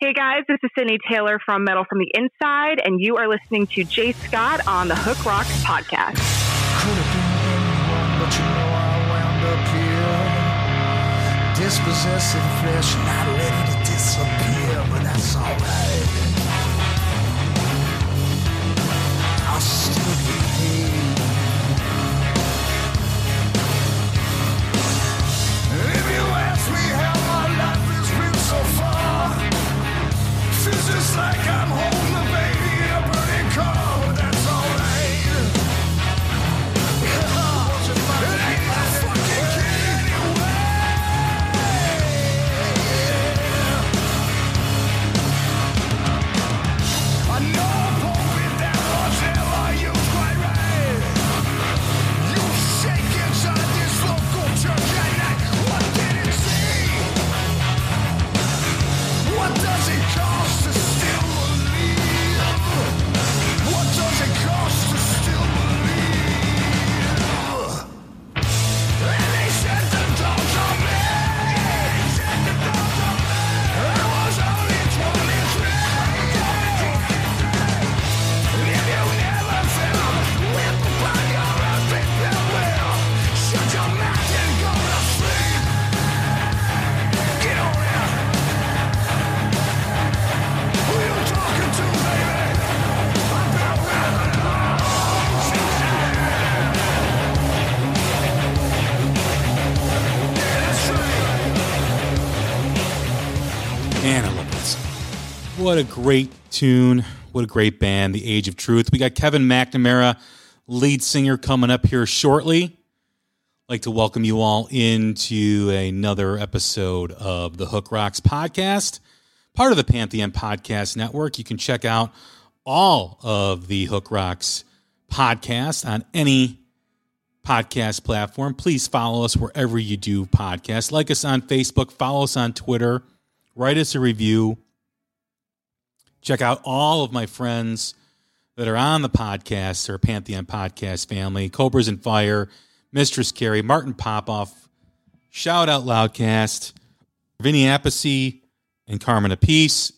Hey guys, this is Sydney Taylor from Metal from the Inside, and you are listening to Jay Scott on the Hook Rocks podcast. Anyone, you know. Dispossessive flesh, not ready to disappear, but that's alright. What a great tune. What a great band, The Age of Truth. We got Kevin McNamara, lead singer, coming up here shortly. Like to welcome you all into another episode of the Hook Rocks podcast, part of the Pantheon Podcast Network. You can check out all of the Hook Rocks podcast on any podcast platform. Please follow us wherever you do podcasts. Like us on Facebook, follow us on Twitter, write us a review. Check out all of my friends that are on the podcast or Pantheon podcast family Cobras and Fire, Mistress Carrie, Martin Popoff, Shout Out Loudcast, Vinny Appice, and Carmine Appice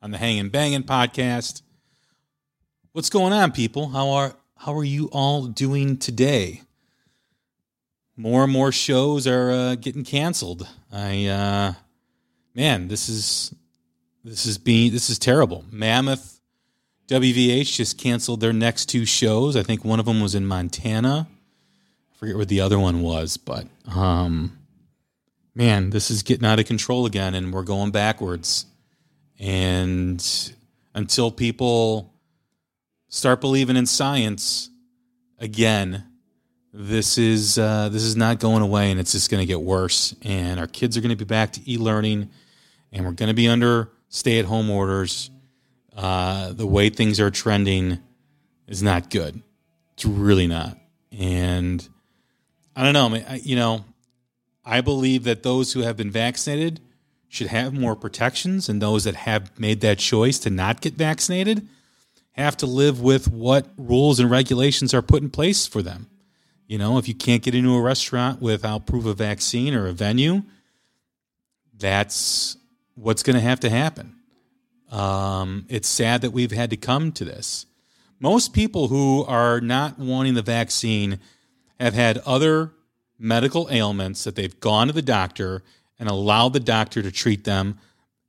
on the Hangin' Bangin' podcast. What's going on, people? How are how are you all doing today? More and more shows are uh, getting canceled. I uh, man, this is this is being this is terrible. Mammoth WVH just canceled their next two shows. I think one of them was in Montana. I forget where the other one was, but um, man, this is getting out of control again, and we're going backwards. And until people start believing in science again, this is uh, this is not going away, and it's just going to get worse. And our kids are going to be back to e-learning, and we're going to be under stay-at-home orders. Uh, the way things are trending is not good. It's really not. And I don't know. I, you know, I believe that those who have been vaccinated should have more protections, and those that have made that choice to not get vaccinated have to live with what rules and regulations are put in place for them. You know, if you can't get into a restaurant without proof of vaccine or a venue, that's what's going to have to happen. Um, it's sad that we've had to come to this. Most people who are not wanting the vaccine have had other medical ailments that they've gone to the doctor and allowed the doctor to treat them.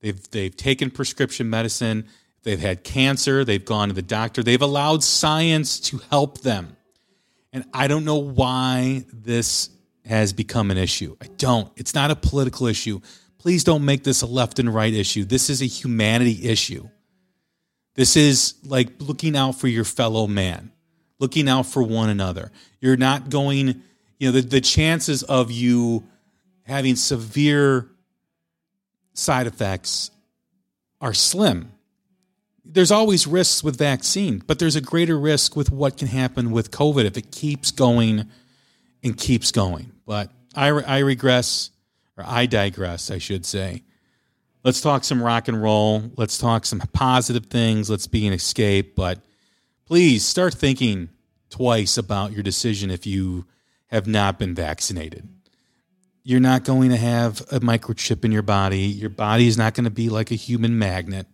They've they've taken prescription medicine. They've had cancer. They've gone to the doctor. They've allowed science to help them. And I don't know why this has become an issue. I don't. It's not a political issue. Please don't make this a left and right issue. This is a humanity issue. This is like looking out for your fellow man, looking out for one another. You're not going, you know, the, the chances of you having severe side effects are slim. There's always risks with vaccine, but there's a greater risk with what can happen with COVID if it keeps going and keeps going. But I, I regress, or I digress, I should say. Let's talk some rock and roll. Let's talk some positive things. Let's be an escape. But please start thinking twice about your decision if you have not been vaccinated. You're not going to have a microchip in your body. Your body is not going to be like a human magnet.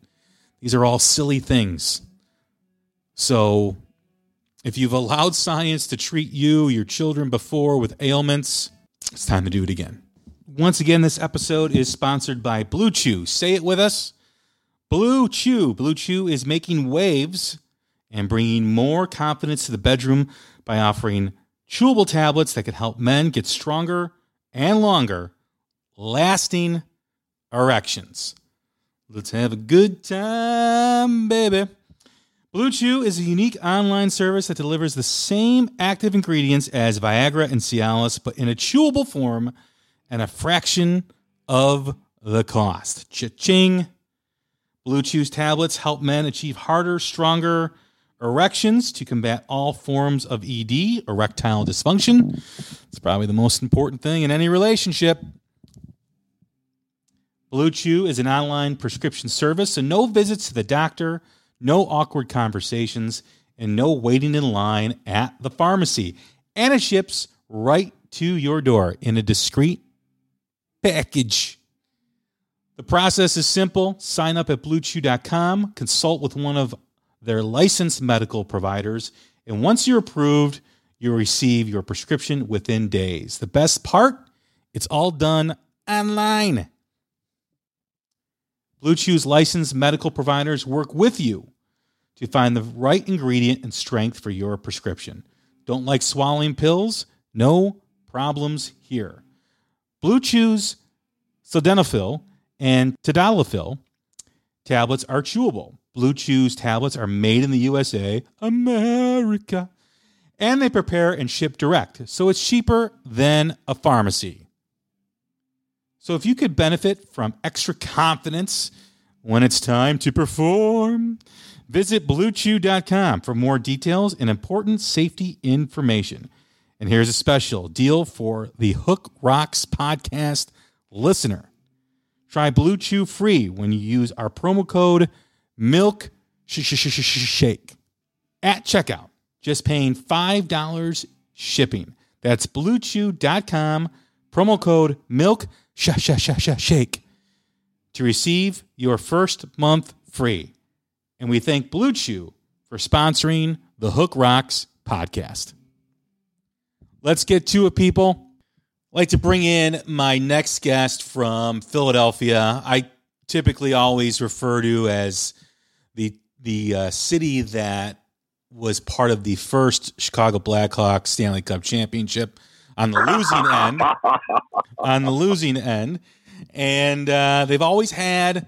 These are all silly things. So, if you've allowed science to treat you, your children before with ailments, it's time to do it again. Once again, this episode is sponsored by Blue Chew. Say it with us Blue Chew. Blue Chew is making waves and bringing more confidence to the bedroom by offering chewable tablets that can help men get stronger and longer, lasting erections. Let's have a good time, baby. Blue Chew is a unique online service that delivers the same active ingredients as Viagra and Cialis, but in a chewable form and a fraction of the cost. Cha-ching. Blue Chew's tablets help men achieve harder, stronger erections to combat all forms of ED, erectile dysfunction. It's probably the most important thing in any relationship. Blue Chew is an online prescription service, so no visits to the doctor, no awkward conversations, and no waiting in line at the pharmacy. And it ships right to your door in a discreet package. The process is simple. Sign up at bluechew.com, consult with one of their licensed medical providers, and once you're approved, you'll receive your prescription within days. The best part, it's all done online. Blue Chew's licensed medical providers work with you to find the right ingredient and strength for your prescription. Don't like swallowing pills? No problems here. Blue Chew's sildenafil and tadalafil tablets are chewable. Blue Chew's tablets are made in the USA, America, and they prepare and ship direct, so it's cheaper than a pharmacy. So if you could benefit from extra confidence when it's time to perform, visit bluechew.com for more details and important safety information. And here's a special deal for the Hook Rocks podcast listener. Try Blue Chew free when you use our promo code MILK Shake at checkout. Just paying $5 shipping. That's bluechew.com, promo code MILK Shake to receive your first month free. And we thank Blue Chew for sponsoring the Hook Rocks podcast. Let's get to it, people. I'd like to bring in my next guest from Philadelphia. I typically always refer to as the the uh, city that was part of the first Chicago Blackhawks Stanley Cup championship on the losing end. On the losing end, and uh, they've always had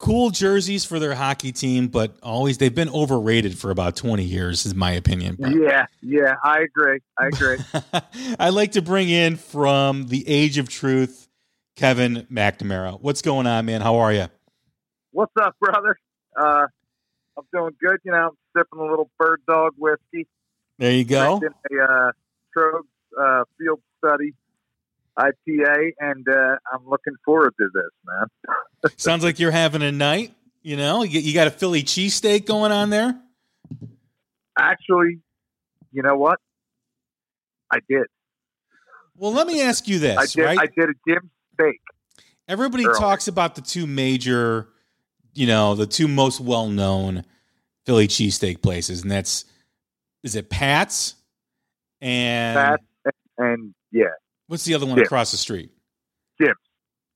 cool jerseys for their hockey team, but always they've been overrated for about twenty years, is my opinion. But- Yeah, yeah, I agree. I agree. I'd like to bring in from the Age of Truth, Kevin McNamara. What's going on, man? How are you? What's up, brother? Uh, I'm doing good. You know, I'm sipping a little bird dog whiskey. There you go. A uh, Troegs uh, Field Study IPA, and uh, I'm looking forward to this, man. Sounds like you're having a night. You know, you, you got a Philly cheesesteak going on there. Actually, you know what? I did. Well, let me ask you I this, did. right? I did a dim steak. Everybody talks about the two major, you know, the two most well known Philly cheesesteak places, and that's is it Pat's and Pat, and yeah, what's the other one across the street? Jim's.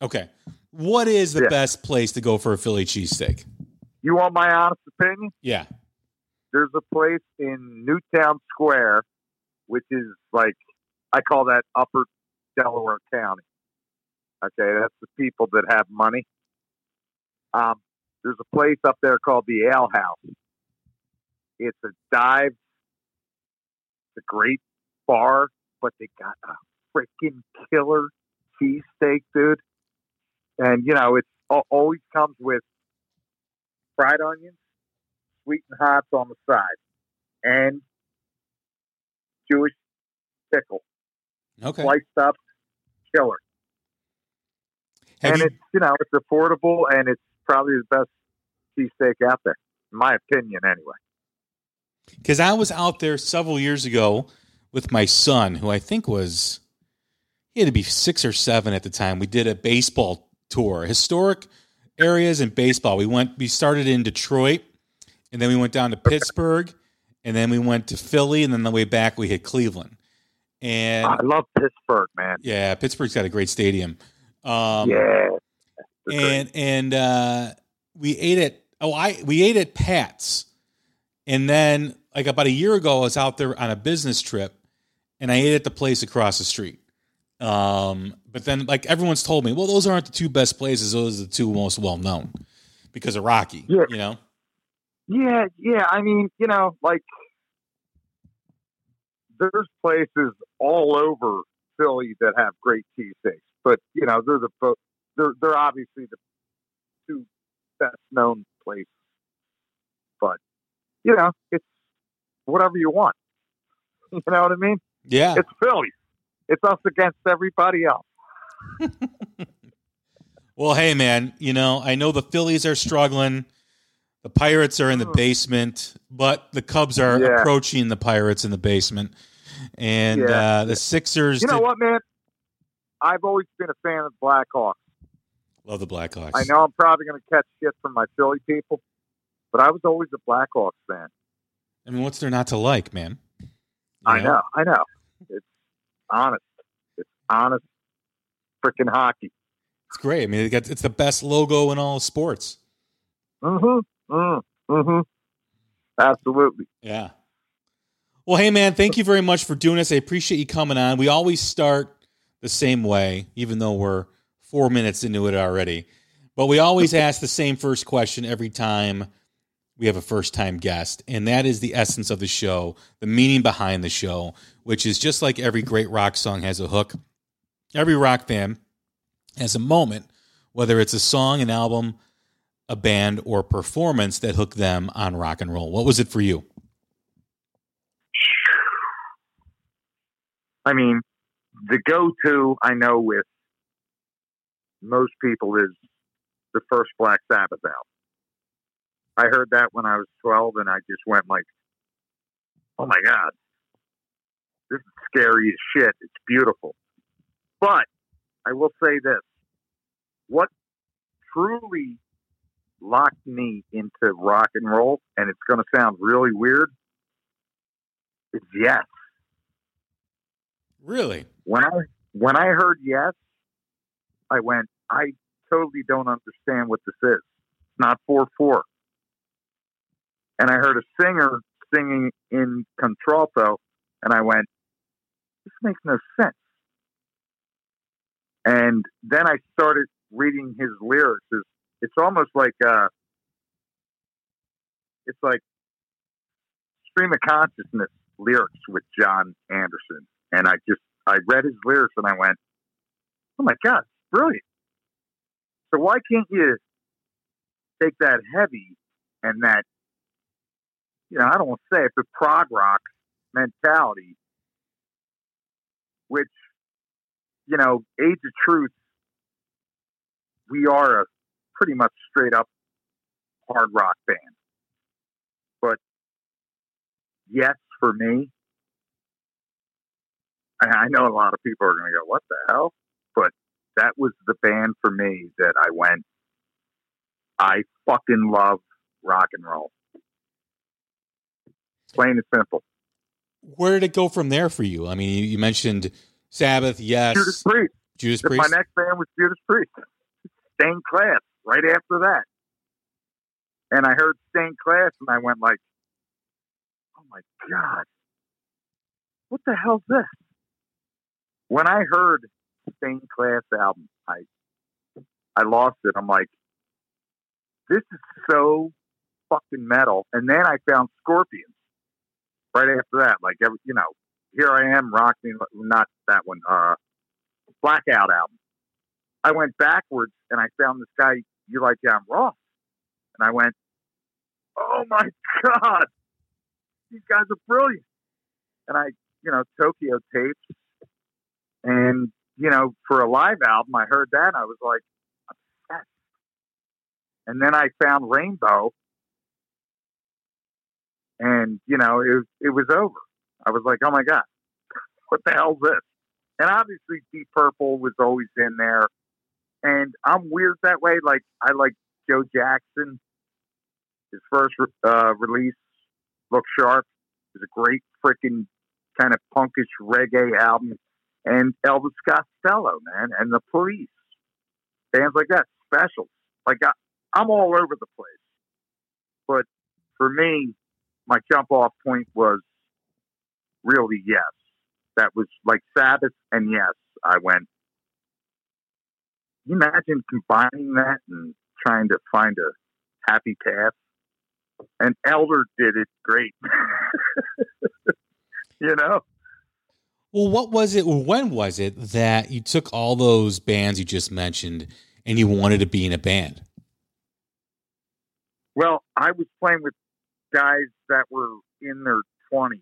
Okay. What is the Yeah. best place to go for a Philly cheesesteak? You want my honest opinion? Yeah. There's a place in Newtown Square, which is like I call that Upper Delaware County. Okay, that's the people that have money. Um, there's a place up there called the Ale House. It's a dive. It's a great bar, but they got a freaking killer cheesesteak, dude. And you know, it always comes with fried onions, sweet and hot on the side, and Jewish pickle, Okay. sliced up, killer. Have and you, it's you know it's affordable and it's probably the best cheesesteak out there, in my opinion, anyway. because I was out there several years ago with my son, who I think was he had to be six or seven at the time. We did a baseball tour, historic areas in baseball. We went, we started in Detroit, and then we went down to Pittsburgh, and then we went to Philly, and then the way back we hit Cleveland. And I love Pittsburgh, man. yeah, Pittsburgh's got a great stadium. Um, yeah, and and uh, we ate at oh I we ate at Pat's, and then like about a year ago I was out there on a business trip, and I ate at the place across the street. Um, but then like everyone's told me, well, those aren't the two best places; those are the two most well known because of Rocky. Yeah. you know. yeah, yeah. I mean, you know, like there's places all over Philly that have great cheesesteaks, but you know, they're the they're they're obviously the two best known places. But you know, it's whatever you want. You know what I mean? Yeah, It's Philly. It's us against everybody else. Well, hey, man, you know, I know the Phillies are struggling. The Pirates are in the basement, but the Cubs are Yeah. approaching the Pirates in the basement. And Yeah. uh, the Sixers You know did- what, man? I've always been a fan of the Blackhawks. love the Blackhawks. I know I'm probably going to catch shit from my Philly people, but I was always a Blackhawks fan. I mean, what's there not to like, man? You I know, I know. It's honest. It's honest freaking hockey. It's great. I mean, it's the best logo in all sports. Mm-hmm. Mm, mm-hmm. Absolutely. Yeah. Well, hey, man, thank you very much for doing this. I appreciate you coming on. We always start the same way, even though we're four minutes into it already. But we always ask the same first question every time we have a first time guest. And that is the essence of the show, the meaning behind the show, which is just like every great rock song has a hook. Every rock fan has a moment, whether it's a song, an album, a band, or performance that hooked them on rock and roll. What was it for you? I mean, the go-to I know with most people is the first Black Sabbath album. I heard that when I was 12 and I just went like, oh my God, this is scary as shit. It's beautiful. But I will say this. What truly locked me into rock and roll, and it's going to sound really weird, is yes Really? when I when I heard yes, I went, I totally don't understand what this is. It's not four four. And I heard a singer singing in contralto, and I went, this makes no sense. And then I started reading his lyrics. It's, it's almost like uh, it's like stream of consciousness lyrics with Jon Anderson and I just I read his lyrics and I went, "Oh my god, it's brilliant!" So why can't you take that heavy and that you know I don't want to say it, but prog rock mentality, which you know, Age of Truth, we are a pretty much straight up hard rock band, but yes, for me, I know a lot of people are going to go, "What the hell?" But that was the band for me that I went. I fucking love rock and roll. Plain and simple. Where did it go from there for you? I mean, you, mentioned Sabbath, yes, Judas Priest. Judas My next band was Judas Priest. Stained Class. Right after that, and I heard Stained Class, and I went like, "Oh my god, what the hell's this?" When I heard Stained Class album, I I lost it. I'm like, this is so fucking metal. And then I found Scorpions right after that. Like, every, you know, here I am rocking, not that one, uh, Blackout album. I went backwards and I found this guy, you like Jon Roth. And I went, "Oh my god, these guys are brilliant!" And I, you know, Tokyo tapes, and you know, for a live album, I heard that, I was like. And then I found Rainbow, and you know, it it was over. I was like, "Oh my god, what the hell's this?" And obviously, Deep Purple was always in there. And I'm weird that way. Like I like Joe Jackson. His first uh, release, Look Sharp, is a great freaking kind of punkish reggae album. And Elvis Costello, man, and the Police, bands like that, specials. Like I, I'm all over the place. But for me, my jump off point was really yes. That was like Sabbath and yes. I went. Can you imagine combining that and trying to find a happy path? And Elder did it great. you know? Well, what was it, or when was it that you took all those bands you just mentioned and you wanted to be in a band? Well, I was playing with guys that were in their 20s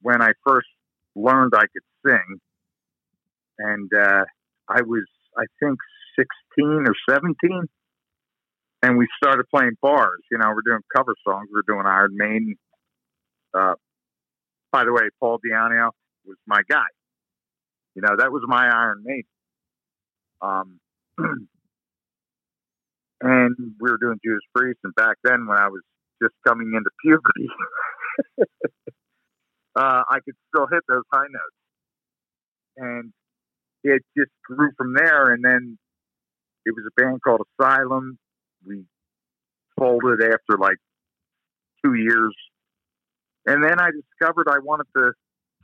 when I first learned I could sing. And uh, I was, I think, 16 or 17. And we started playing bars. You know, we're doing cover songs. We're doing Iron Maiden. Uh, by the way, Paul Di'Anno was my guy. You know, that was my Iron Maiden. Um, and we were doing Judas Priest. And back then, when I was just coming into puberty, uh, I could still hit those high notes. And it just grew from there. And then it was a band called Asylum. We folded after like two years. And then I discovered I wanted to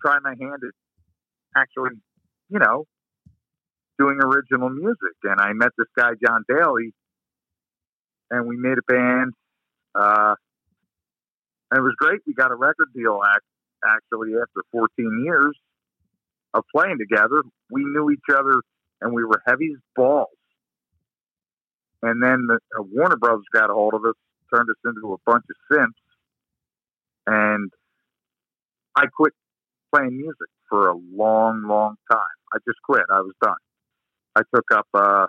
try my hand at actually, you know, doing original music. And I met this guy, John Daly, and we made a band. Uh, and it was great. We got a record deal act, actually after 14 years of playing together. We knew each other and we were heavy as balls. And then the, uh, Warner Brothers got a hold of us, turned us into a bunch of simps, and I quit playing music for a long, long time. I just quit. I was done. I took up uh,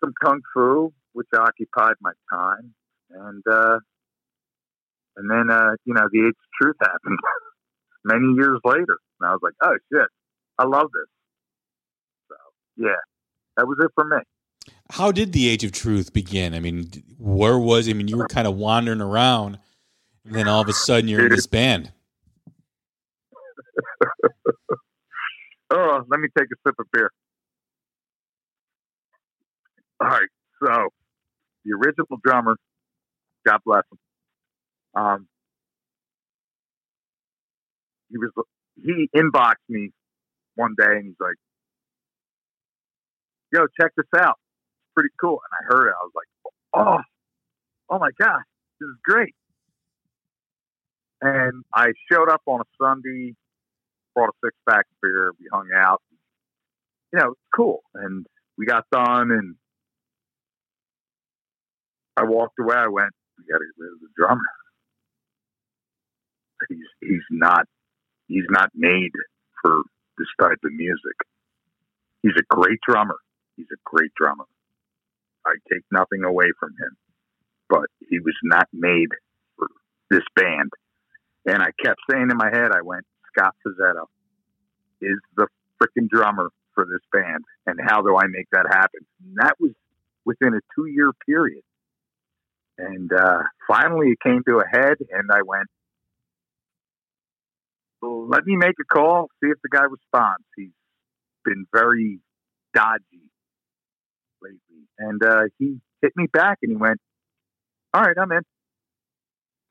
some kung fu, which occupied my time, and uh, and then uh, you know the age of truth happened many years later, and I was like, oh shit, I love this. So yeah, that was it for me. How did the Age of Truth begin? I mean, where was? I mean, you were kind of wandering around, and then all of a sudden you're in this band. Oh, let me take a sip of beer. All right, so the original drummer, God bless him. Um, he was he inboxed me one day and he's like, "Yo, check this out. It's pretty cool." And I heard it. I was like, "Oh, oh my god, this is great!" And I showed up on a Sunday, brought a six pack of beer. We hung out. You know, it's cool. And we got done, and I walked away. I went, "We got to get rid of the drummer. He's he's not he's not made for this type of music. He's a great drummer. He's a great drummer. I take nothing away from him, but he was not made for this band. And I kept saying in my head, I went, Scott Fazzetto is the freaking drummer for this band. And how do I make that happen? And that was within a two year period. And uh, finally it came to a head, and I went, let me make a call, see if the guy responds. He's been very dodgy lately. And uh, he hit me back and he went, All right, I'm in.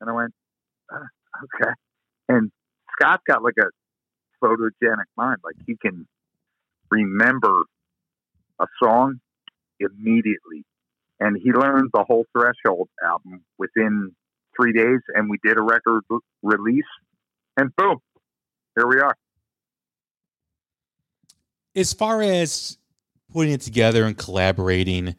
And I went, uh, Okay. And Scott's got like a photogenic mind. Like he can remember a song immediately. And he learned the whole Threshold album within three days. And we did a record release. And boom, here we are. As far as putting it together and collaborating,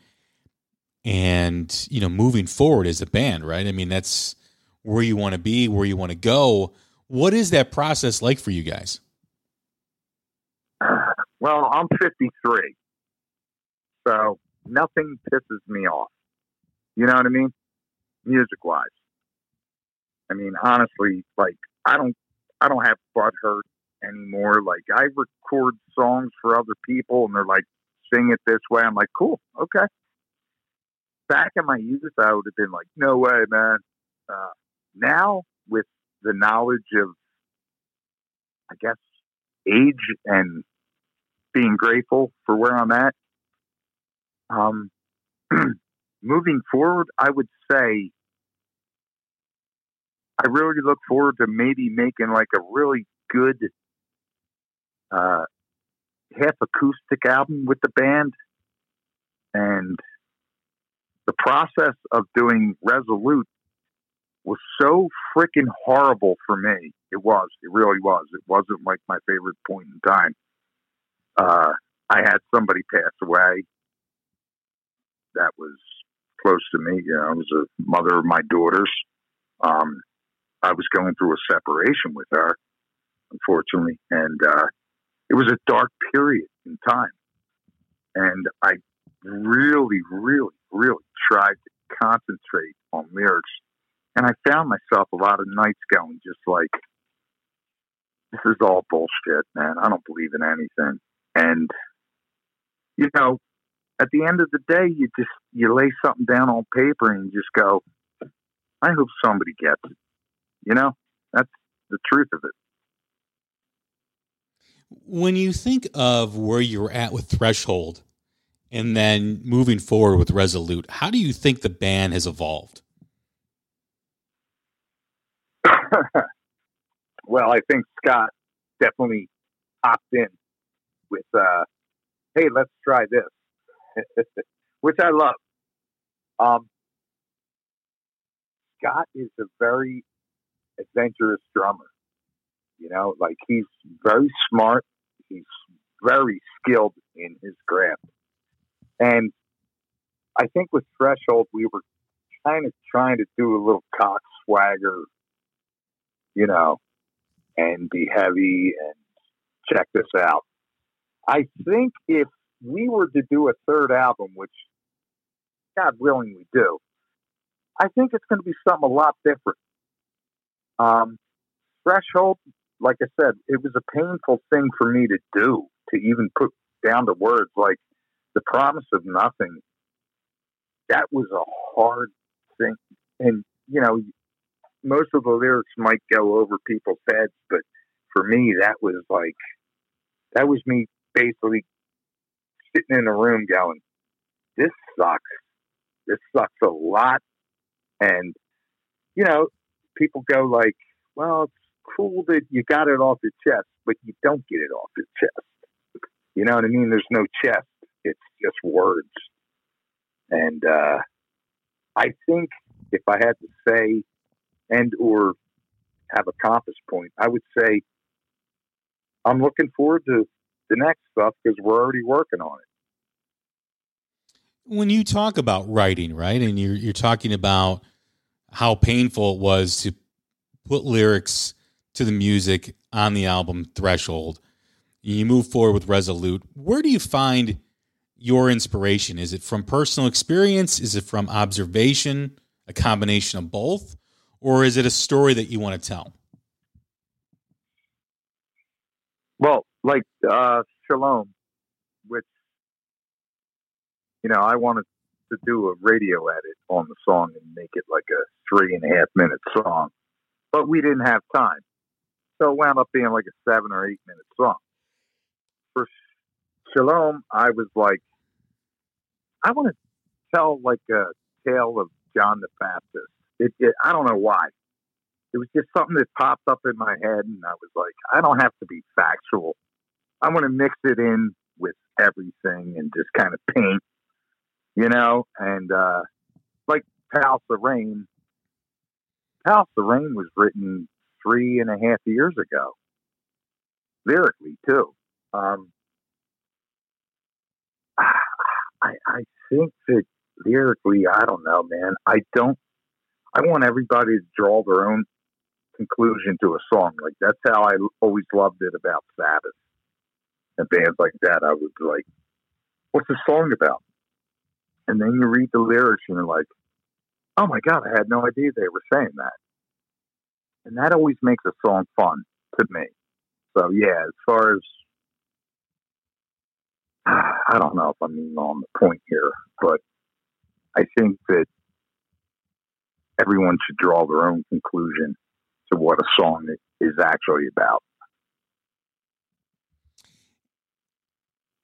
and you know moving forward as a band, right? I mean, that's where you want to be, where you want to go. What is that process like for you guys? Well, I'm 53, so nothing pisses me off. You know what I mean? Music wise. I mean, honestly, like I don't, I don't have butt hurt anymore. Like I record songs for other people, and they're like, "Sing it this way." I'm like, "Cool, okay." Back in my youth, I would have been like, "No way, man." Uh, now, with the knowledge of, I guess, age and being grateful for where I'm at, um, moving forward, I would say I really look forward to maybe making like a really good uh, half acoustic album with the band. And the process of doing Resolute was so freaking horrible for me. It was. It really was. It wasn't like my favorite point in time. Uh, I had somebody pass away that was close to me. You know, it was a mother of my daughters. Um, I was going through a separation with her, unfortunately, and uh, it was a dark period in time. And I really, really, really tried to concentrate on lyrics. And I found myself a lot of nights going just like, this is all bullshit, man. I don't believe in anything. And, you know, at the end of the day, you just, you lay something down on paper and you just go, I hope somebody gets it. You know, that's the truth of it. When you think of where you're at with Threshold and then moving forward with Resolute, how do you think the band has evolved? well, I think Scott definitely hopped in with, uh, hey, let's try this, which I love. Um, Scott is a very adventurous drummer. You know, like he's very smart. He's very skilled in his craft. And I think with Threshold, we were kind of trying to do a little cock swagger, you know, and be heavy and check this out. I think if we were to do a third album, which God willing we do, I think it's going to be something a lot different. Um, threshold, like I said, it was a painful thing for me to do to even put down the words like the promise of nothing. That was a hard thing, and you know, most of the lyrics might go over people's heads, but for me, that was like that was me basically sitting in a room going, "This sucks. This sucks a lot." And you know, people go like, well, it's cool that you got it off your chest, but you don't get it off your chest. You know what I mean? There's no chest. It's just words. And uh, I think if I had to say and or have a compass point, I would say I'm looking forward to the next stuff because we're already working on it. When you talk about writing, right, and you're you're talking about how painful it was to put lyrics to the music on the album Threshold. You move forward with Resolute. Where do you find your inspiration? Is it from personal experience? Is it from observation? A combination of both? Or is it a story that you want to tell? Well, like uh, Shalom, which, you know, I wanted to do a radio edit on the song and make it like a three and a half minute song but we didn't have time. So it wound up being like a seven or eight minute song. For Shalom, I was like, I want to tell like a tale of John the Baptist. It, it, I don't know why. It was just something that popped up in my head, and I was like, I don't have to be factual. I want to mix it in with everything and just kind of paint, you know. And uh, like Palace the Rain, House the Rain was written three and a half years ago, lyrically too. Um, I, I think that lyrically, I don't know, man. I don't. I want everybody to draw their own conclusion to a song. Like that's how I always loved it about Sabbath and bands like that. I was like, "What's the song about?" And then you read the lyrics and you're like, "Oh my god, I had no idea they were saying that." And that always makes a song fun to me. So yeah, as far as I don't know if I'm on the point here, but I think that everyone should draw their own conclusion to what a song is actually about.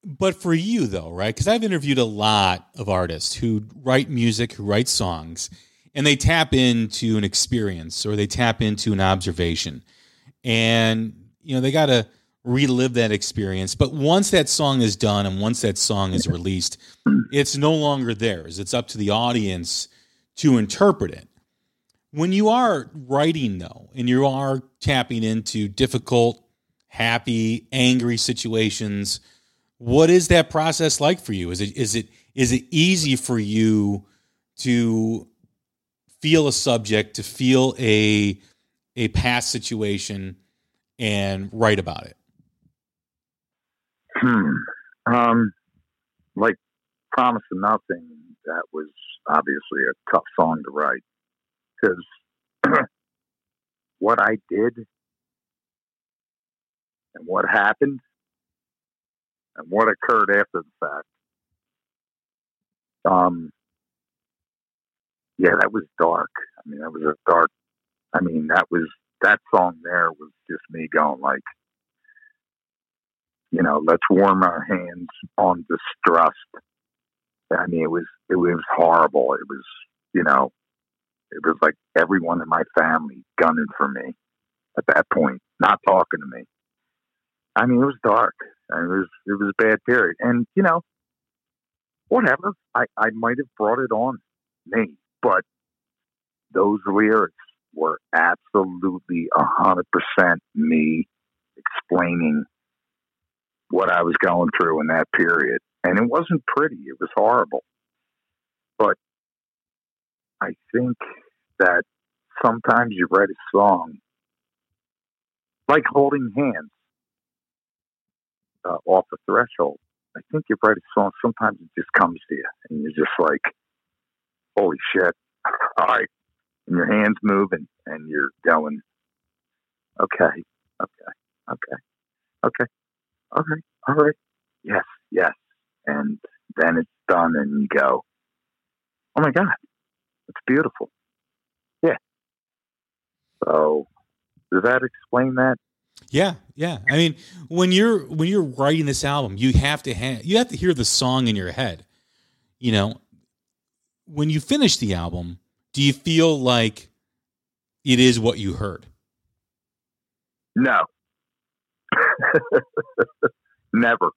But for you, though, right? Because I've interviewed a lot of artists who write music, who write songs, and they tap into an experience or they tap into an observation. And, you know, they got to relive that experience. But once that song is done and once that song is released, it's no longer theirs. It's up to the audience to interpret it. When you are writing, though, and you are tapping into difficult, happy, angry situations, what is that process like for you? Is it is it is it easy for you to feel a subject, to feel a a past situation, and write about it? Hmm. Um, like Promise of Nothing, that was obviously a tough song to write because what I did and what happened and what occurred after the fact. Um, yeah, that was dark. I mean, that was a dark. I mean, that was that song. There was just me going like, you know, let's warm our hands on distrust. I mean, it was it was horrible. It was, you know, it was like everyone in my family gunning for me at that point, not talking to me. I mean, it was dark. It was it was a bad period, and you know, whatever. I I might have brought it on me, but those lyrics were absolutely a hundred percent me explaining what I was going through in that period, and it wasn't pretty. It was horrible, but I think that sometimes you write a song like holding hands uh, off a threshold. I think you write a song, sometimes it just comes to you, and you're just like, holy shit. All right. And your hands move, and, and you're going, okay, okay, okay, okay, okay, all right. Yes, yes. And then it's done, and you go, oh my God, it's beautiful. Yeah. So, does that explain that? Yeah, yeah. I mean, when you're when you're writing this album, you have to ha- you have to hear the song in your head. You know, when you finish the album, do you feel like it is what you heard? No. Never.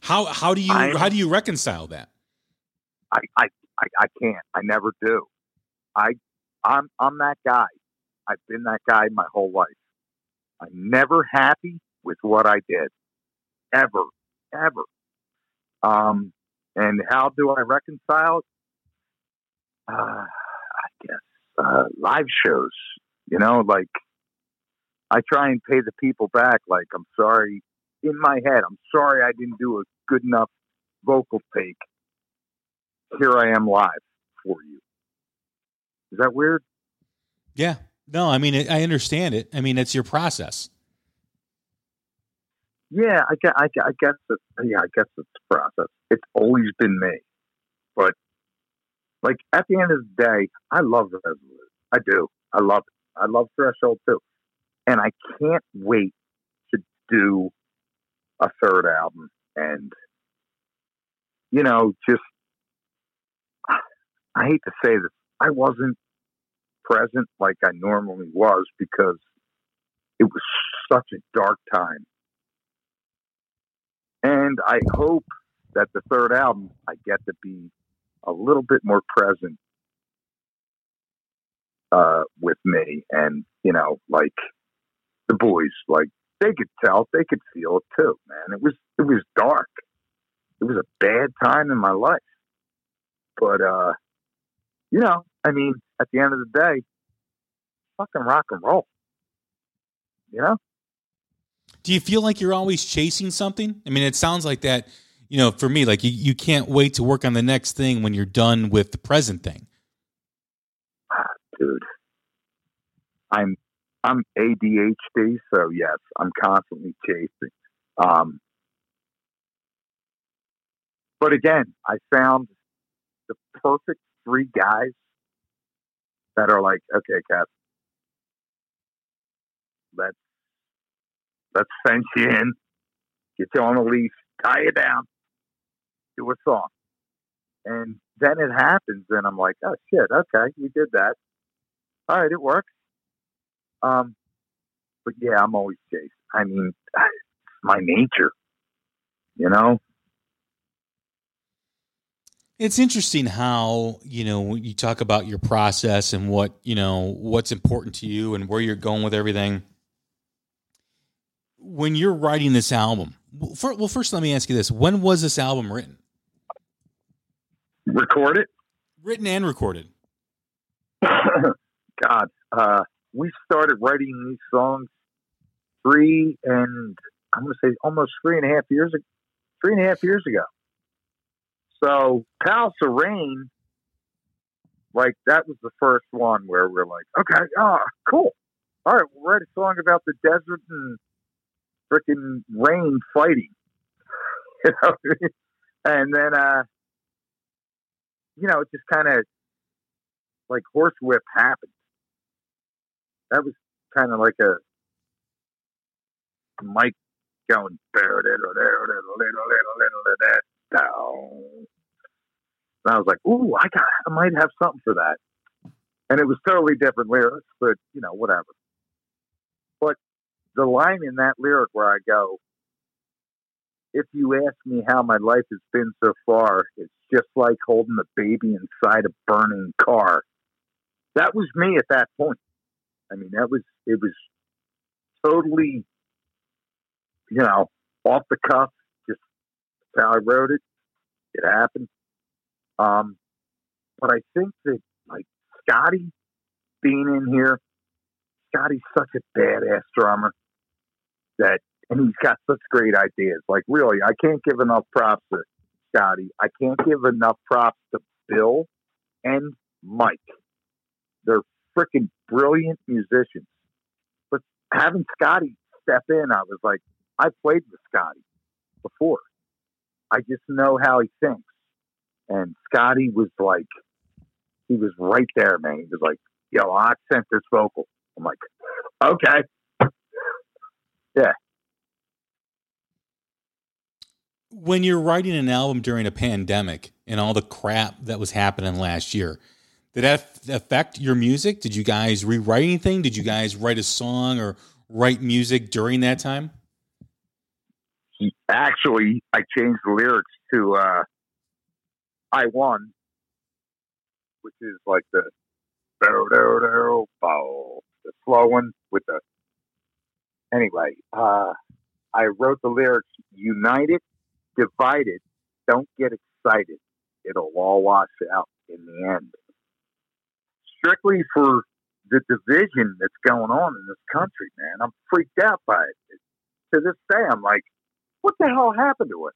How how do you I- how do you reconcile that? I, I, I, I can't. I never do. I, I'm, I'm that guy. I've been that guy my whole life. I'm never happy with what I did, ever, ever. Um, and how do I reconcile? Uh, I guess uh, live shows. You know, like I try and pay the people back. Like I'm sorry in my head. I'm sorry I didn't do a good enough vocal take here I am live for you. Is that weird? Yeah. No, I mean I understand it. I mean it's your process. Yeah, I guess, I, I guess it, yeah, I guess it's process. It's always been me, but like at the end of the day, I love Resolute. I do. I love it. I love Threshold too, and I can't wait to do a third album and you know just I hate to say this, I wasn't present like I normally was because it was such a dark time. And I hope that the third album, I get to be a little bit more present uh, with me. And, you know, like the boys, like they could tell, they could feel it too, man. It was, it was dark. It was a bad time in my life. But uh, you know, I mean, at the end of the day, fucking rock and roll. You know? Do you feel like you're always chasing something? I mean, it sounds like that, you know, for me, like you, you can't wait to work on the next thing when you're done with the present thing. dude. I'm I'm ADHD, so yes, I'm constantly chasing. Um, but again, I found the perfect three guys that are like, okay, Cap, let's let's fence you in, get you on a leash, tie you down, do a song, and then it happens, and I'm like, oh shit, okay, you did that. All right, it works. Um, but yeah, I'm always chasing. I mean, it's my nature, you know. It's interesting how, you know, you talk about your process and what, you know, what's important to you and where you're going with everything. When you're writing this album, well, well first let me ask you this. When was this album written? Recorded? Written and recorded. God, uh, we started writing these songs three and I'm going to say almost three and a half years ago. Three and a half years ago. So of Rain, like that was the first one where we're like, okay, oh, cool. All right, we'll write a song about the desert and freaking rain fighting. You know? and then, uh, you know, it just kind of like horsewhip happened. That was kind of like a mic going down. And I was like, ooh, I got, I might have something for that. And it was totally different lyrics, but you know, whatever. But the line in that lyric where I go, if you ask me how my life has been so far, it's just like holding a baby inside a burning car. That was me at that point. I mean, that was, it was totally, you know, off the cuff, how I wrote it. It happened. Um, but I think that like Scotty being in here, Scotty's such a badass drummer that, and he's got such great ideas. Like really, I can't give enough props to Scotty. I can't give enough props to Bill and Mike. They're freaking brilliant musicians. But having Scotty step in, I was like, I played with Scotty before. I just know how he thinks. And Scotty was like, he was right there, man. He was like, yo, I sent this vocal. I'm like, okay. Yeah. When you're writing an album during a pandemic and all the crap that was happening last year, did that affect your music? Did you guys rewrite anything? Did you guys write a song or write music during that time? Actually, I changed the lyrics to uh, I Won, which is like the the slow one with the. Anyway, uh, I wrote the lyrics united, divided, don't get excited. It'll all wash out in the end. Strictly for the division that's going on in this country, man. I'm freaked out by it. To this day, I'm like, what the hell happened to us?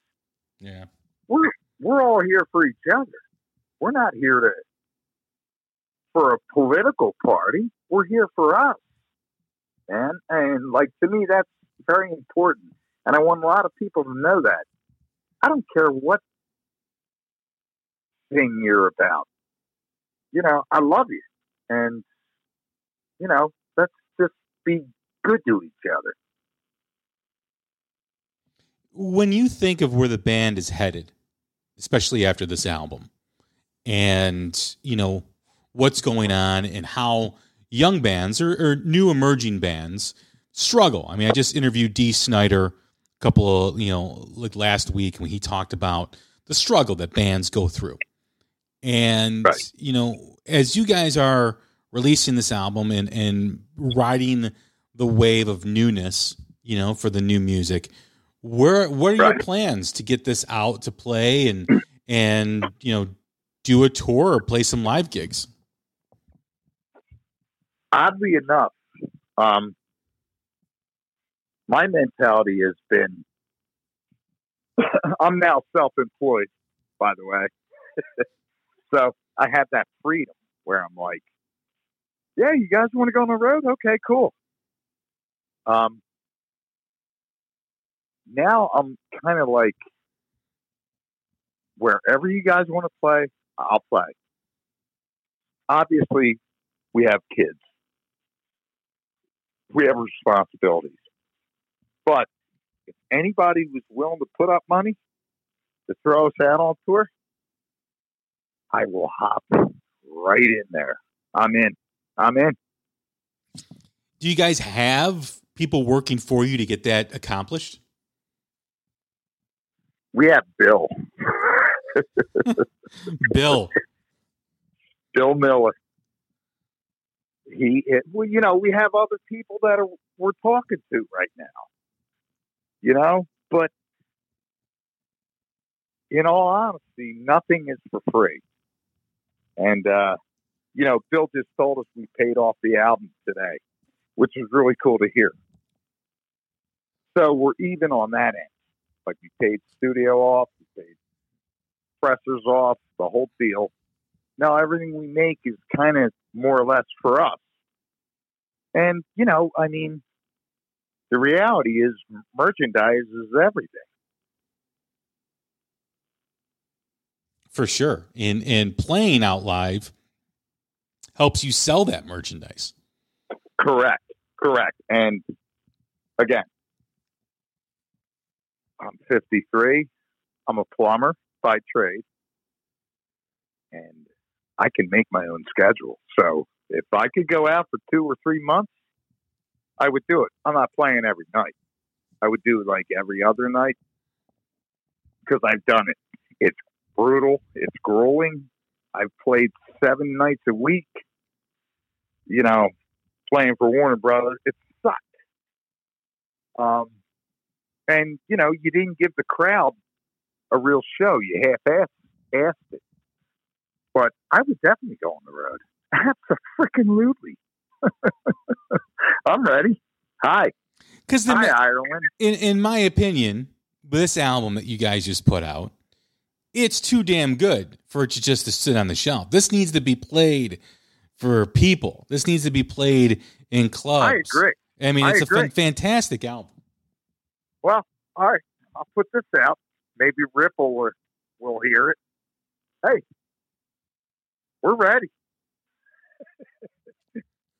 Yeah. We're we're all here for each other. We're not here to for a political party. We're here for us, man. And like to me, that's very important. And I want a lot of people to know that. I don't care what thing you're about. You know, I love you, and you know, let's just be good to each other. When you think of where the band is headed, especially after this album, and you know what's going on and how young bands or, or new emerging bands struggle. I mean, I just interviewed Dee Snider a couple of you know like last week when he talked about the struggle that bands go through, and Right. you know as you guys are releasing this album and and riding the wave of newness, you know, for the new music. Where what are your plans to get this out to play and and you know do a tour or play some live gigs? Oddly enough, um, my mentality has been I'm now self employed, by the way. so I have that freedom where I'm like, yeah, you guys want to go on the road? Okay, cool. Um, now I'm kind of like, wherever you guys want to play, I'll play. Obviously, we have kids, we have responsibilities. But if anybody was willing to put up money to throw us out on tour, I will hop right in there. I'm in. I'm in. Do you guys have people working for you to get that accomplished? We have Bill. Bill. Bill Miller. He, it, well, you know, we have other people that are we're talking to right now. You know, but in all honesty, nothing is for free. And uh, you know, Bill just told us we paid off the album today, which was really cool to hear. So we're even on that end. Like we paid studio off, we paid pressers off, the whole deal. Now everything we make is kind of more or less for us. And, you know, I mean, the reality is merchandise is everything. For sure. And and playing out live helps you sell that merchandise. Correct. Correct. And again, I'm 53. I'm a plumber by trade. And I can make my own schedule. So if I could go out for two or three months, I would do it. I'm not playing every night. I would do like every other night because I've done it. It's brutal. It's grueling. I've played seven nights a week. You know, playing for Warner Brothers, it sucked. Um, and you know, you didn't give the crowd a real show. You half-assed asked it. But I would definitely go on the road. Absolutely. I'm ready. Hi. Because Hi, Ireland. in in my opinion, this album that you guys just put out, it's too damn good for it to just to sit on the shelf. This needs to be played for people. This needs to be played in clubs. I agree. I mean, I it's a fan- fantastic album. Well, all right. I'll put this out. Maybe Ripple will, will hear it. Hey, we're ready.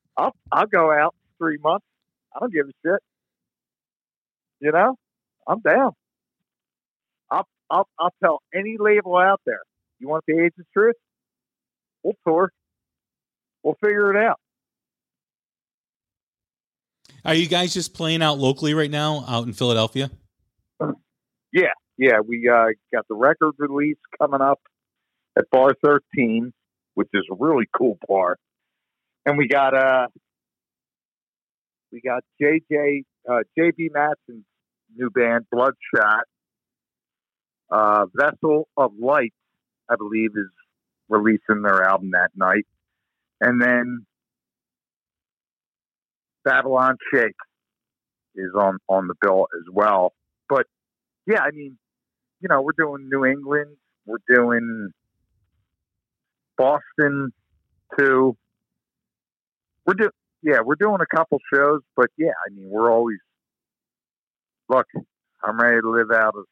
I'll I'll go out three months. I don't give a shit. You know, I'm down. I'll I'll I'll tell any label out there. You want the age of truth? We'll tour. We'll figure it out. Are you guys just playing out locally right now, out in Philadelphia? Yeah, yeah. We uh, got the record release coming up at Bar 13, which is a really cool bar, and we got uh, we got JJ uh, JB Matson's new band Bloodshot. Uh, Vessel of Light, I believe, is releasing their album that night, and then Babylon Shake is on on the bill as well. But yeah, I mean, you know, we're doing New England, we're doing Boston too. We're do yeah, we're doing a couple shows, but yeah, I mean, we're always look. I'm ready to live out of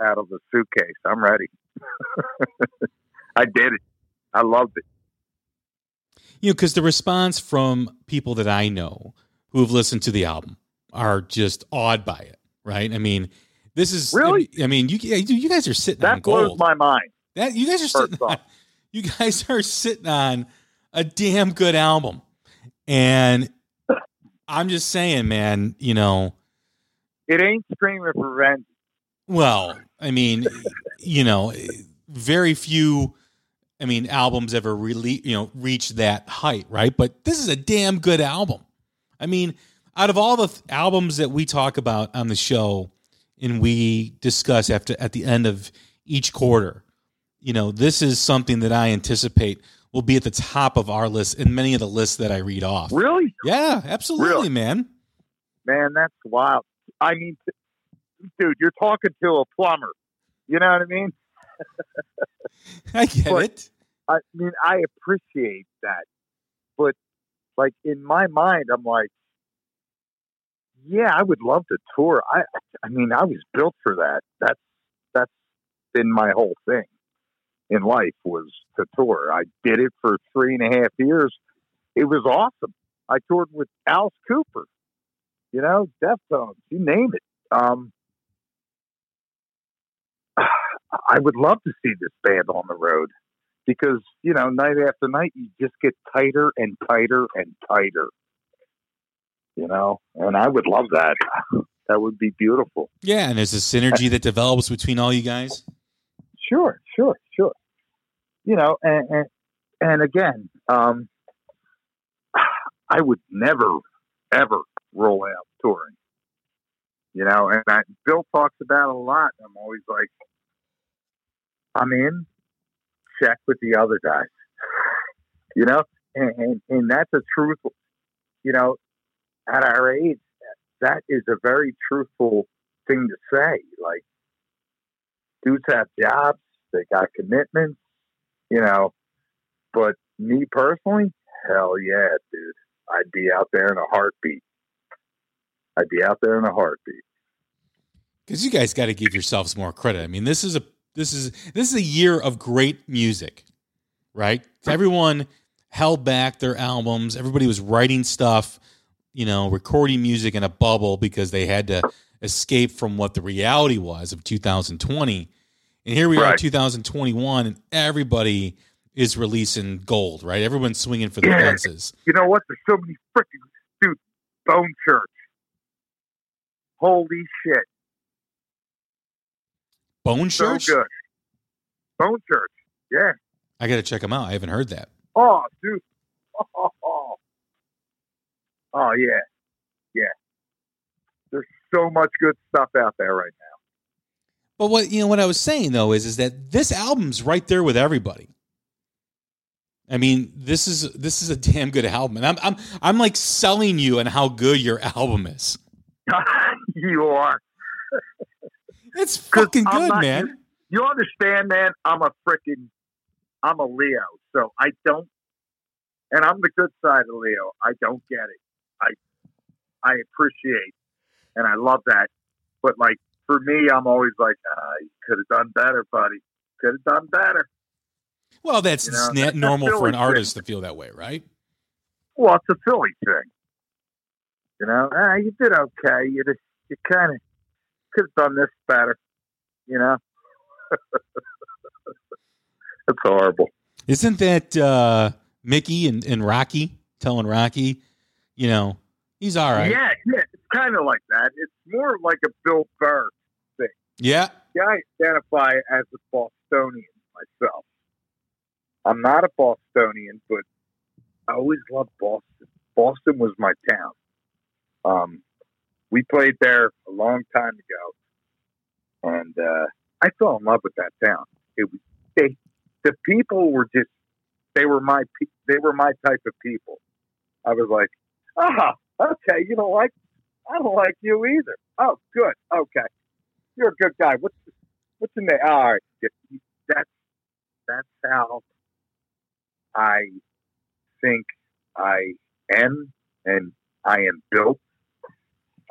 out of the suitcase. I'm ready. I did it. I loved it. You know, because the response from people that I know who have listened to the album are just awed by it. Right? I mean, this is Really? I mean, you you guys are sitting That on blows my mind. That you guys are sitting On, you guys are sitting on a damn good album. And I'm just saying, man, you know, It ain't screaming for revenge. well, I mean, you know, very few I mean, albums ever really, you know, reach that height, right? But this is a damn good album. I mean, out of all the th- albums that we talk about on the show and we discuss after at the end of each quarter, you know, this is something that I anticipate will be at the top of our list in many of the lists that I read off. Really, Yeah, absolutely, Really? man. man, that's wild. I mean, t- dude, you're talking to a plumber. You know what I mean? I get But- it. I mean, I appreciate that, but like in my mind, I'm like, yeah, I would love to tour. I, I mean, I was built for that. That's that's been my whole thing in life was to tour. I did it for three and a half years. It was awesome. I toured with Alice Cooper, you know, Deftones, you name it. Um, I would love to see this band on the road because you know night after night you just get tighter and tighter and tighter. You know? And i would love that. That would be beautiful. Yeah, and there's a synergy that develops between all you guys. sure sure sure. You know and and, and again um i would never ever roll out touring. You know and I, bill talks about it a lot. I'm always like i'm in check with the other guys. You know? And, and and that's a truthful you know at our age that is a very truthful thing to say. Like dudes have jobs they got commitments you know? But me personally hell yeah dude. I'd be out there in a heartbeat. I'd be out there in a heartbeat. Because you guys got to give yourselves more credit. I mean, this is a this is this is a year of great music, right? Everyone held back their albums. Everybody was writing stuff, you know, recording music in a bubble because they had to escape from what the reality was of 2020. And here we are 2021, and everybody is releasing gold, right? Everyone's swinging for the Yeah. fences. you know what there's so many freaking dude bone church holy shit Bone Church? so good bone church yeah I got to check them out. I haven't heard that. Oh, dude. Oh, yeah. Yeah. There's so much good stuff out there right now. But what you know what I was saying though is is that this album's right there with everybody. I mean, this is this is a damn good album, and I'm I'm I'm like selling you on how good your album is. you are. It's fucking good, not- man. You understand, man? I'm a freaking, I'm a Leo. So I don't, and I'm the good side of Leo. I don't get it. I, I appreciate and I love that. But like, for me, I'm always like, ah, you could have done better, buddy. Could have done better. Well, that's You know, sna- that's- that's normal for an artist to feel that way, right? Well, it's a Philly thing. You know, ah, you did okay. You just, you kind of could have done this better. You know, it's horrible. Isn't that uh, Mickey and, and Rocky telling Rocky, you know, he's all right. Yeah, yeah, it's kind of like that. It's more like a Bill Burr. Thing. Yeah. Yeah, I identify as a Bostonian myself. I'm not a Bostonian, but I always loved Boston. Boston was my town. Um, we played there a long time ago, and uh, I fell in love with that town. It was they, the people were just they were my they were my type of people. I was like, ah, okay, you don't like I don't like you either. Oh, good, okay, you're a good guy. What's what's your name? All right, that's that's how I think I am, and I am built.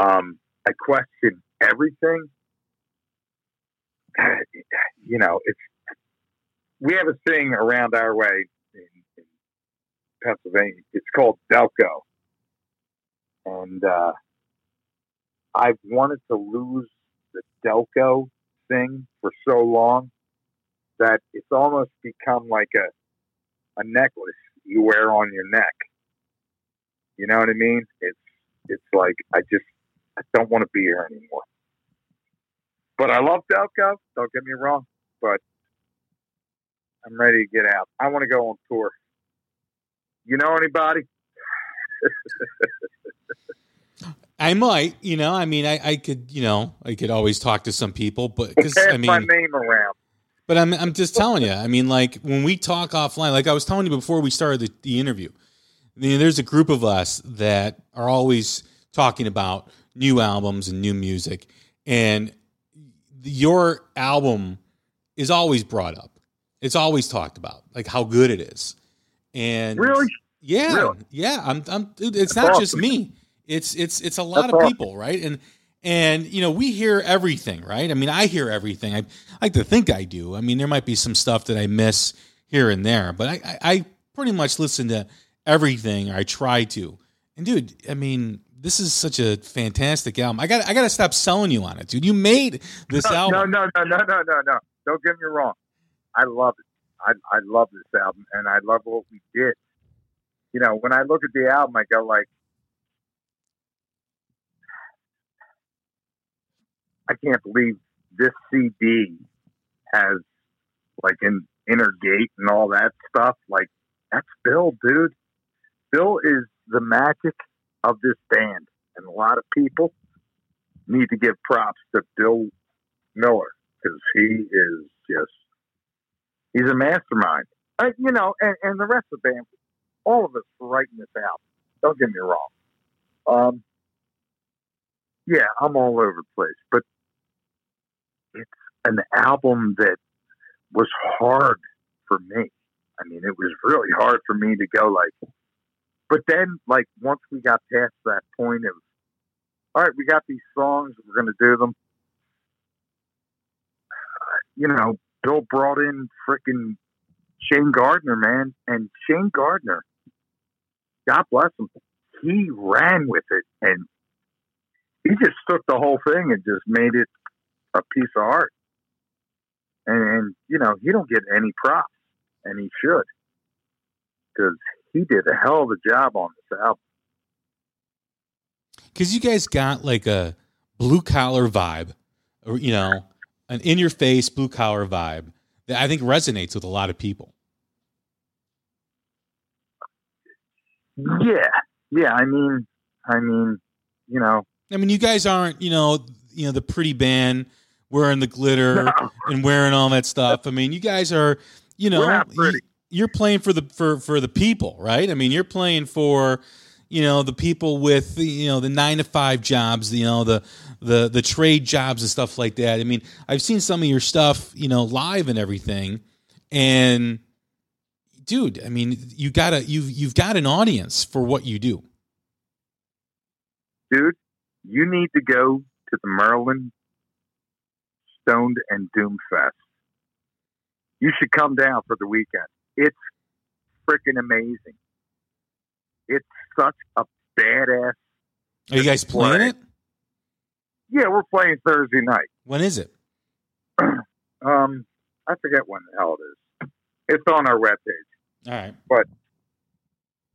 Um, I question everything. You know, it's we have a thing around our way in, in Pennsylvania. It's called Delco, and uh, I've wanted to lose the Delco thing for so long that it's almost become like a a necklace you wear on your neck. You know what I mean? It's it's like I just I don't want to be here anymore. But I love Delco. Don't get me wrong. But I'm ready to get out. I want to go on tour. You know anybody? I might, you know, I mean, I, I could, you know, I could always talk to some people, but because I my mean, name around. But I'm I'm just telling you. I mean, like when we talk offline, like I was telling you before we started the, the interview, you know, there's a group of us that are always talking about new albums and new music, and your album is always brought up. It's always talked about, like how good it is. And Really? yeah, Really? yeah. I'm, I'm. It's That's not just me. It's it's it's a lot That's of awesome. people, right? And and you know we hear everything, right? I mean, I hear everything. I like to think I do. I mean, there might be some stuff that I miss here and there, but I I, I pretty much listen to everything, or I try to. And dude, I mean, this is such a fantastic album. I got I got to stop selling you on it, dude. You made this no, album. No, no, no, no, no, no, no. Don't get me wrong. I love it. I I love this album, and I love what we did. You know, when I look at the album, I go like, I can't believe this CD has like an inner gate and all that stuff. Like that's Bill, dude. Bill is the magic of this band, and a lot of people need to give props to Bill Miller because he is just he's a mastermind. Uh, you know, and, and the rest of the band, all of us writing this out. Don't get me wrong. Um, yeah, I'm all over the place, but it's an album that was hard for me. I mean, it was really hard for me to go like. But then, like, once we got past that point of, all right, we got these songs, we're going to do them you know, Bill brought in freaking Shane Gardner, man, and Shane Gardner, God bless him, he ran with it and he just took the whole thing and just made it a piece of art. And, and you know, he don't get any props, and he should, because he did a hell of a job on this album. because you guys got like a blue collar vibe, or you know, an in your face blue collar vibe that I think resonates with a lot of people. Yeah, yeah. I mean, I mean, you know, I mean, you guys aren't, you know, you know, the pretty band wearing the glitter No. and wearing all that stuff. I mean, you guys are, you know, We're not pretty. you, are playing for the for for the people, right? I mean, you're playing for, you know, the people with you know the nine to five jobs, you know, the the the trade jobs and stuff like that. I mean, I've seen some of your stuff, you know, live and everything, and dude, I mean, you gotta you've you've got an audience for what you do. dude, you need to go to the Maryland Stoned and Doom Fest. You should come down for the weekend. It's freaking amazing. It's such a badass. Are you guys playing it? Yeah, we're playing Thursday night. When is it? Um, I forget when the hell it is. It's on our webpage. All right. But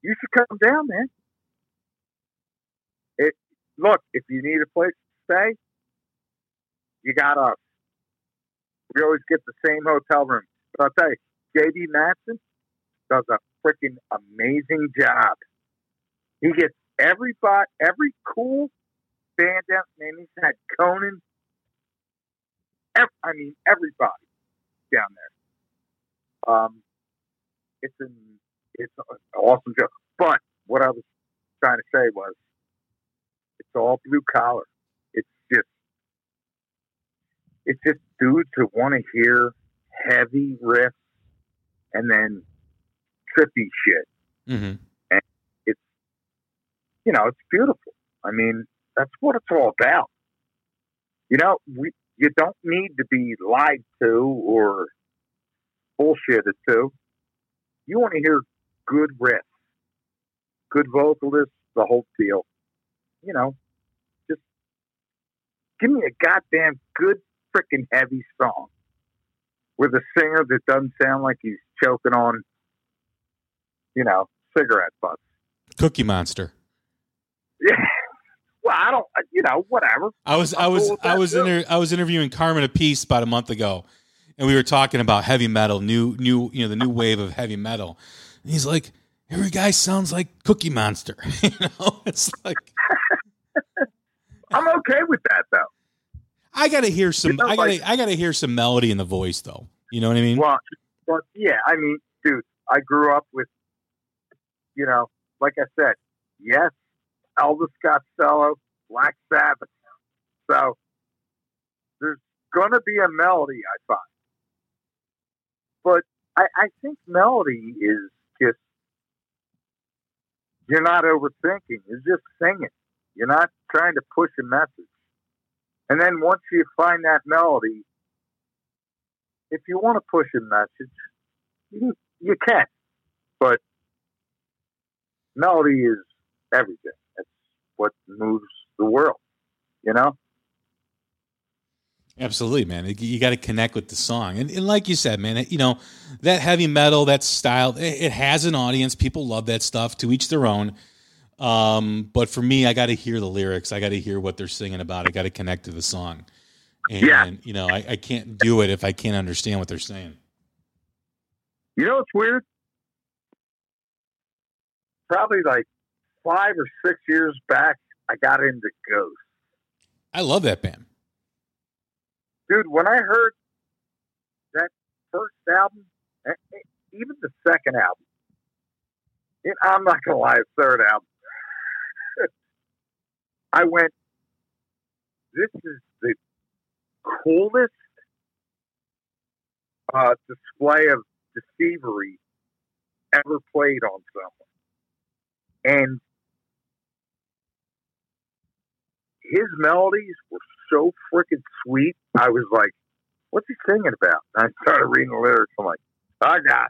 you should come down, man. It look if you need a place to stay, you got us. We always get the same hotel room. But I'll tell you, JD Matson does a freaking amazing job. He gets everybody, every cool band down. Man, he's had Conan. Ev- I mean, everybody down there. Um, it's an it's an awesome job. But what I was trying to say was, it's all blue collar. It's just, it's just dudes who want to hear heavy riffs and then trippy shit. Mm-hmm. You know, it's beautiful. I mean, that's what it's all about. You know, we you don't need to be lied to or bullshitted to. You want to hear good riffs, good vocalists, the whole deal. You know, just give me a goddamn good freaking heavy song with a singer that doesn't sound like he's choking on, you know, cigarette butts. Cookie Monster. Yeah. Well, I don't, you know, whatever. I was I I'm was cool I was inter- I was interviewing Carmine Appice about a month ago, and we were talking about heavy metal, new new you know the new wave of heavy metal. And he's like, "Every guy sounds like Cookie Monster." you know, it's like I'm okay with that though. I got to hear some. I got to like- I got to hear some melody in the voice though. You know what I mean? Well, but yeah, I mean, dude, I grew up with, you know, like I said, yes, Elvis Costello, Black Sabbath. So there's gonna be a melody, I find. But I, I think melody is just you're not overthinking. You're just singing. You're not trying to push a message. And then once you find that melody, if you want to push a message, you, you can. But melody is everything. That's what moves the world, you know? Absolutely, man. You got to connect with the song, and, and, like you said, man, you know that heavy metal, that style, it, it, has an audience. People love that stuff. To each their own. Um, but for me, I got to hear the lyrics. I got to hear what they're singing about. I got to connect to the song, and Yeah. you know, I, I can't do it if I can't understand what they're saying. You know what's weird? Probably like five or six years back, I got into Ghost. I love that band. Dude, when I heard that first album, eh, eh, even the second album, it, I'm not going to lie, the third album, I went, this is the coolest uh, display of deceivery ever played on someone. And his melodies were so freaking sweet. I was like, what's he singing about? And I started reading the lyrics. I'm like, I got,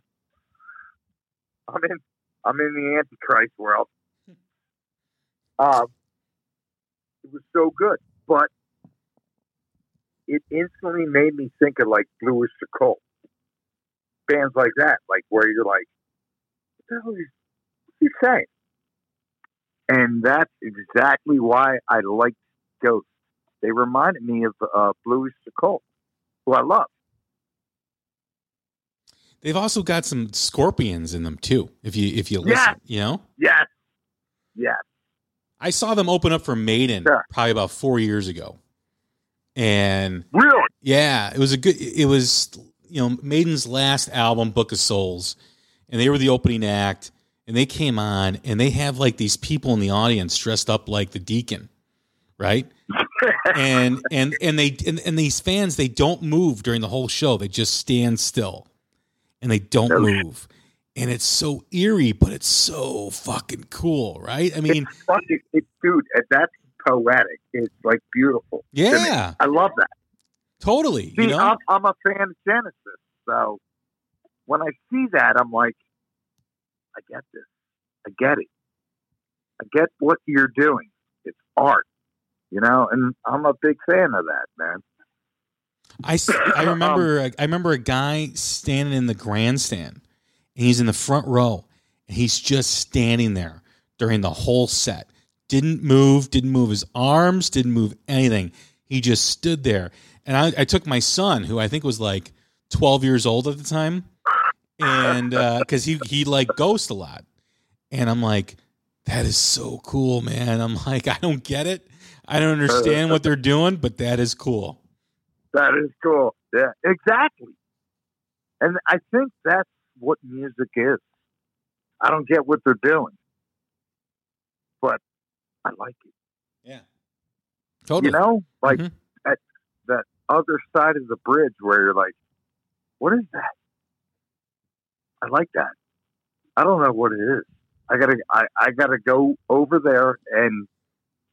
I'm in, I'm in the Antichrist world. Um, it was so good, but it instantly made me think of like Blue Öyster Cult. Bands like that, like where you're like, what the hell is he saying? And that's exactly why I liked Ghost. They reminded me of uh, Blue Öyster Cult, who I love. They've also got some scorpions in them too. If you if you listen, Yeah. you know. Yes, yes. I saw them open up for Maiden Sure. probably about four years ago, and Really? yeah, it was a good. It was you know Maiden's last album, Book of Souls, and they were the opening act, and they came on, and they have like these people in the audience dressed up like the deacon, right? and and and they and, and these fans they don't move during the whole show; they just stand still, and they don't move. And it's so eerie, but it's so fucking cool, right? I mean, it's fucking, it, dude, that's poetic. It's like beautiful. yeah, I love that. totally. See, You know, I'm, I'm a fan of Genesis, so when I see that, I'm like, I get this. I get it. I get what you're doing. It's art, you know, and I'm a big fan of that, man. I, I remember um, I remember a guy standing in the grandstand and he's in the front row and he's just standing there during the whole set. Didn't move, didn't move his arms, didn't move anything. He just stood there. And I, I took my son, who I think was like 12 years old at the time, and uh, because he he like Ghost a lot, and I'm like, that is so cool, man. I'm like, I don't get it, I don't understand what they're doing, but that is cool. That is cool. Yeah, exactly. And I think that's what music is. I don't get what they're doing, but I like it. Yeah. Totally. You know, like Mhm. that that other side of the bridge where you're like, what is that? I like that. I don't know what it is. I gotta I, I gotta go over there and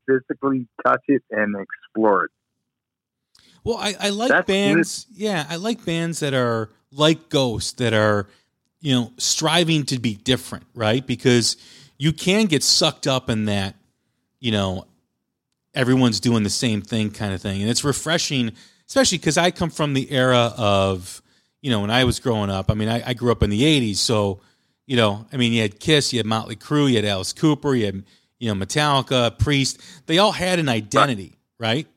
physically touch it and explore it. Well, I, I like That's bands. Yeah, I like bands that are like Ghost that are, you know, striving to be different, right? Because you can get sucked up in that, you know, everyone's doing the same thing kind of thing, and it's refreshing, especially because I come from the era of, you know, when I was growing up. I mean, I, I grew up in the '80s, so you know, I mean, you had Kiss, you had Motley Crue, you had Alice Cooper, you had you know Metallica, Priest. They all had an identity, right?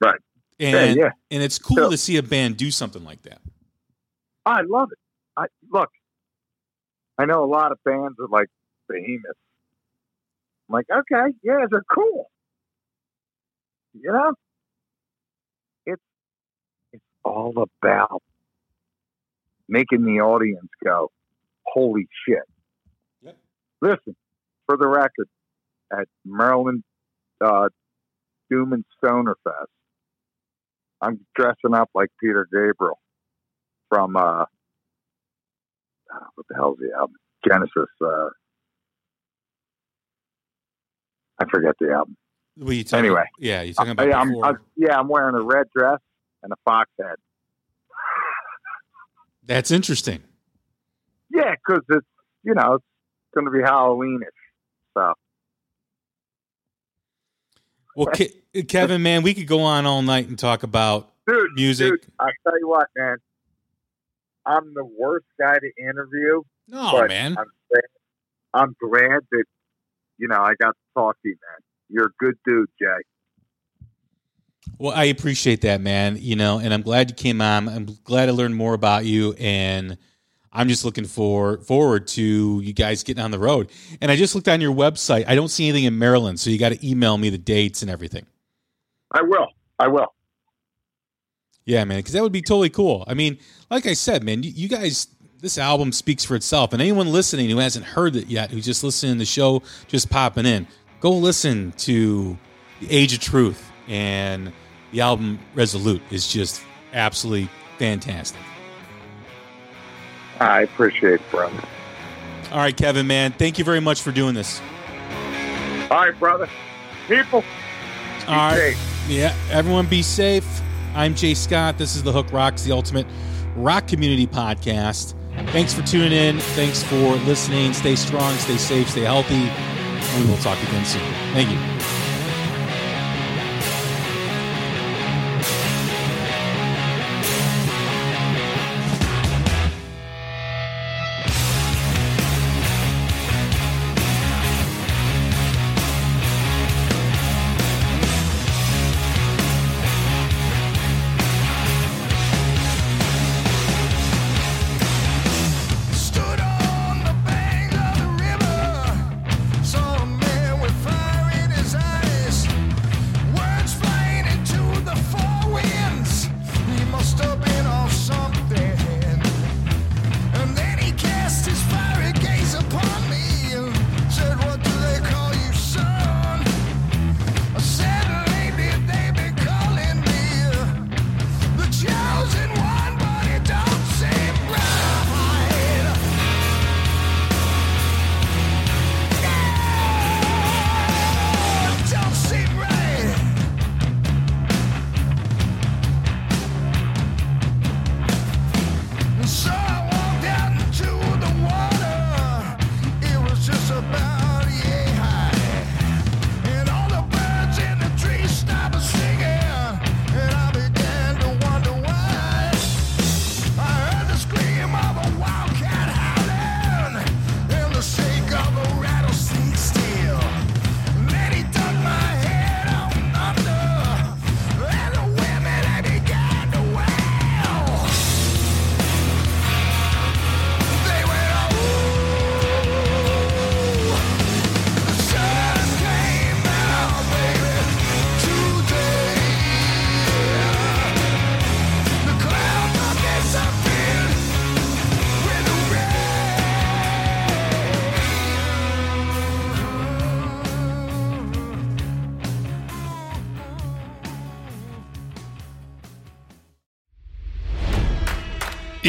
Right. And yeah. and it's cool So- to see a band do something like that. I love it. I look. I know a lot of bands are like Behemoth. I'm like, okay, yeah, they're cool. You know, it's it's all about making the audience go, "Holy shit!" Yep. Listen, for the record, at Maryland uh, Doom and Stoner Fest, I'm dressing up like Peter Gabriel from uh, what the hell's the album? Genesis. Uh, I forget the album. What you talking, Anyway. yeah, you're talking about I, am before. yeah, I'm wearing a red dress and a fox head. That's interesting. Yeah, because it's you know it's going to be Halloweenish. So Well, Ke- Kevin, man, we could go on all night and talk about dude, music. dude, I tell you what, man, I'm the worst guy to interview. No, man. I'm glad, I'm glad that you know I got to talk to you, man. You're a good dude, Jay. Well, I appreciate that, man. You know, and I'm glad you came on. I'm glad I learned more about you, and I'm just looking for forward to you guys getting on the road. And I just looked on your website. I don't see anything in Maryland, so you got to email me the dates and everything. I will. I will. Yeah, man, because that would be totally cool. I mean, like I said, man, you, you guys, this album speaks for itself. And anyone listening who hasn't heard it yet, who's just listening to the show, just popping in, go listen to The Age of Truth. And the album Resolute is just absolutely fantastic. I appreciate it, brother. All right, Kevin, man, thank you very much for doing this. All right, brother. People, All right. safe. Yeah, everyone be safe. I'm Jay Scott. This is The Hook Rocks, the ultimate rock community podcast. Thanks for tuning in. Thanks for listening. Stay strong, stay safe, stay healthy. We will talk again soon. Thank you.